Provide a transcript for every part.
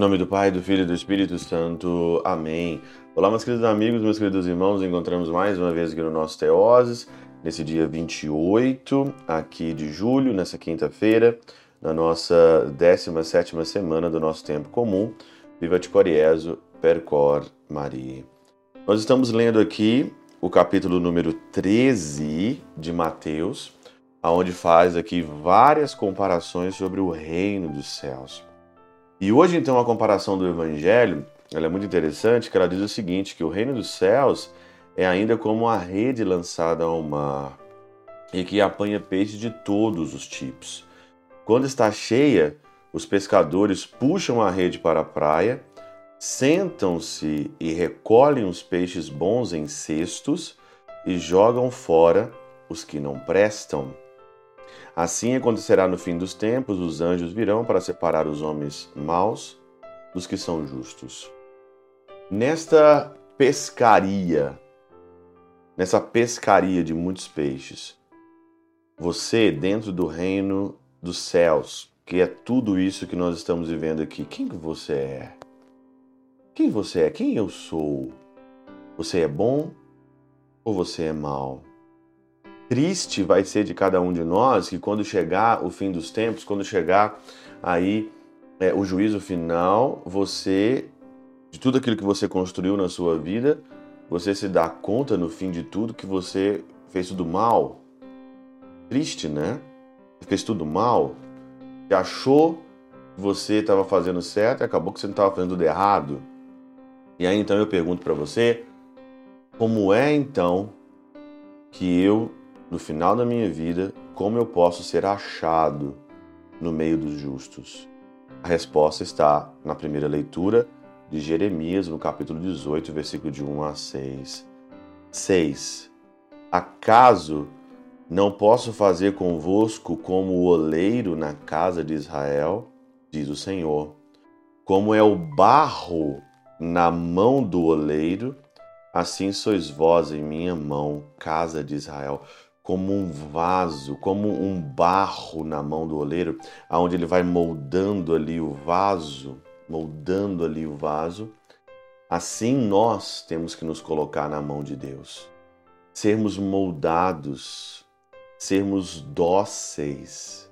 nome do Pai, do Filho e do Espírito Santo. Amém. Olá, meus queridos amigos, meus queridos irmãos. Encontramos mais uma vez aqui no nosso Teoses, nesse dia 28 aqui de julho, nessa quinta-feira, na nossa 17 semana do nosso tempo comum. Viva te Coriezo, percor Maria. Nós estamos lendo aqui o capítulo número 13 de Mateus, aonde faz aqui várias comparações sobre o reino dos céus. E hoje, então, a comparação do Evangelho ela é muito interessante, que ela diz o seguinte, que o reino dos céus é ainda como a rede lançada ao mar e que apanha peixes de todos os tipos. Quando está cheia, os pescadores puxam a rede para a praia, sentam-se e recolhem os peixes bons em cestos e jogam fora os que não prestam. Assim acontecerá no fim dos tempos: os anjos virão para separar os homens maus dos que são justos. Nesta pescaria, nessa pescaria de muitos peixes, você, dentro do reino dos céus, que é tudo isso que nós estamos vivendo aqui, quem você é? Quem você é? Quem eu sou? Você é bom ou você é mau? Triste vai ser de cada um de nós que quando chegar o fim dos tempos, quando chegar aí é, o juízo final, você, de tudo aquilo que você construiu na sua vida, você se dá conta no fim de tudo que você fez tudo mal. Triste, né? Fez tudo mal. Você achou que você estava fazendo certo e acabou que você não estava fazendo tudo errado. E aí então eu pergunto para você, como é então que eu no final da minha vida, como eu posso ser achado no meio dos justos? A resposta está na primeira leitura de Jeremias, no capítulo 18, versículo de 1 a 6. 6. Acaso não posso fazer convosco como o oleiro na casa de Israel? Diz o Senhor. Como é o barro na mão do oleiro, assim sois vós em minha mão, casa de Israel como um vaso, como um barro na mão do oleiro, aonde ele vai moldando ali o vaso, moldando ali o vaso. Assim nós temos que nos colocar na mão de Deus. Sermos moldados, sermos dóceis,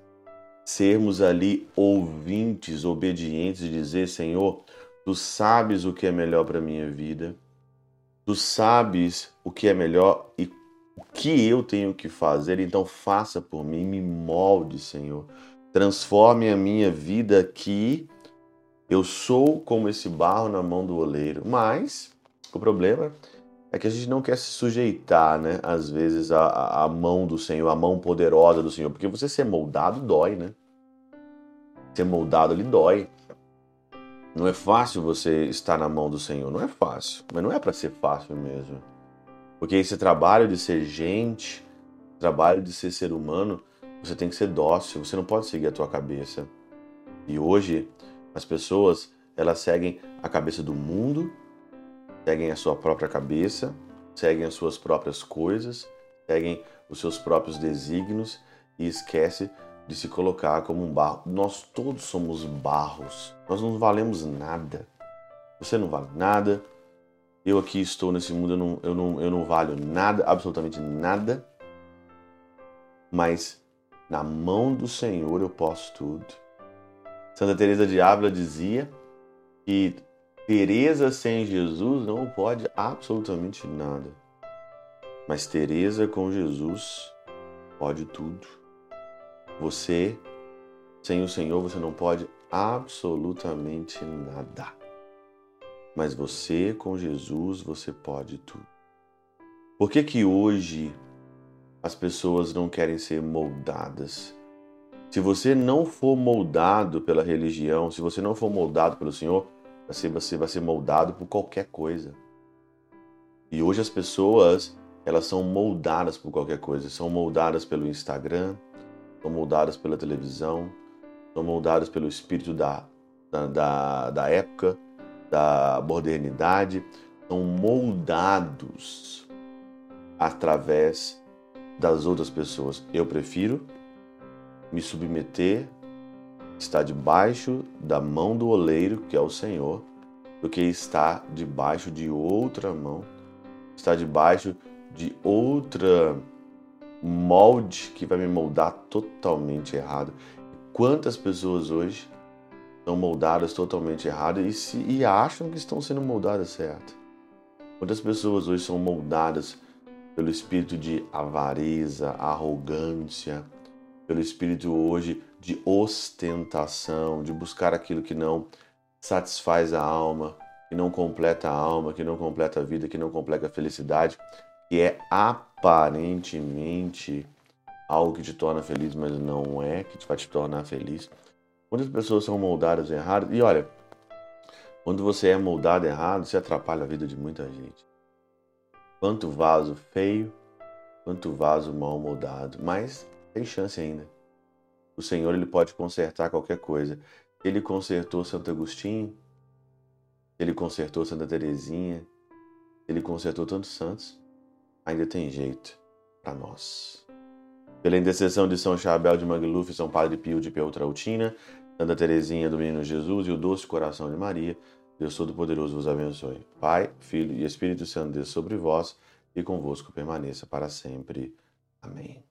sermos ali ouvintes, obedientes e dizer, Senhor, tu sabes o que é melhor para minha vida. Tu sabes o que é melhor e que eu tenho que fazer, então faça por mim, me molde, Senhor. Transforme a minha vida aqui. Eu sou como esse barro na mão do oleiro. Mas o problema é que a gente não quer se sujeitar, né? Às vezes, à, mão do Senhor, à mão poderosa do Senhor. Porque você ser moldado dói, né? Ser moldado ali dói. Não é fácil você estar na mão do Senhor. Não é fácil. Mas não é para ser fácil mesmo. Porque esse trabalho de ser gente, trabalho de ser ser humano, você tem que ser dócil, você não pode seguir a tua cabeça. E hoje as pessoas, elas seguem a cabeça do mundo, seguem a sua própria cabeça, seguem as suas próprias coisas, seguem os seus próprios desígnios e esquece de se colocar como um barro. Nós todos somos barros. Nós não valemos nada. Você não vale nada, eu aqui estou nesse mundo, eu não, eu não, eu não valho nada, absolutamente nada, mas na mão do Senhor eu posso tudo. Santa Teresa de Ávila dizia que Teresa sem Jesus não pode absolutamente nada. Mas Teresa com Jesus pode tudo. Você sem o Senhor você não pode absolutamente nada. Mas você, com Jesus, você pode tudo. Por que que hoje as pessoas não querem ser moldadas? Se você não for moldado pela religião, se você não for moldado pelo Senhor, você, você vai ser moldado por qualquer coisa. E hoje as pessoas, elas são moldadas por qualquer coisa. São moldadas pelo Instagram, são moldadas pela televisão, são moldadas pelo espírito da, da, da, da época, da modernidade são moldados através das outras pessoas. Eu prefiro me submeter estar debaixo da mão do oleiro, que é o Senhor, do que estar debaixo de outra mão, estar debaixo de outra molde que vai me moldar totalmente errado. Quantas pessoas hoje são moldadas totalmente errado e, se, e acham que estão sendo moldadas certo? Quantas pessoas hoje são moldadas pelo espírito de avareza, arrogância, pelo espírito hoje de ostentação, de buscar aquilo que não satisfaz a alma, que não completa a alma, que não completa a vida, que não completa a felicidade, que é aparentemente algo que te torna feliz, mas não é que vai te tornar feliz. Muitas pessoas são moldadas errado e olha, quando você é moldado errado, você atrapalha a vida de muita gente. Quanto vaso feio, quanto vaso mal moldado, mas tem chance ainda. O Senhor ele pode consertar qualquer coisa. Ele consertou Santo Agostinho, ele consertou Santa Teresinha, ele consertou tantos santos. Ainda tem jeito para nós. Pela intercessão de São Chabel de Magluf, São Padre Pio de Peltrautina, Santa Teresinha do Menino Jesus e o doce coração de Maria, Deus Todo-Poderoso vos abençoe. Pai, Filho e Espírito Santo, Deus sobre vós e convosco permaneça para sempre. Amém.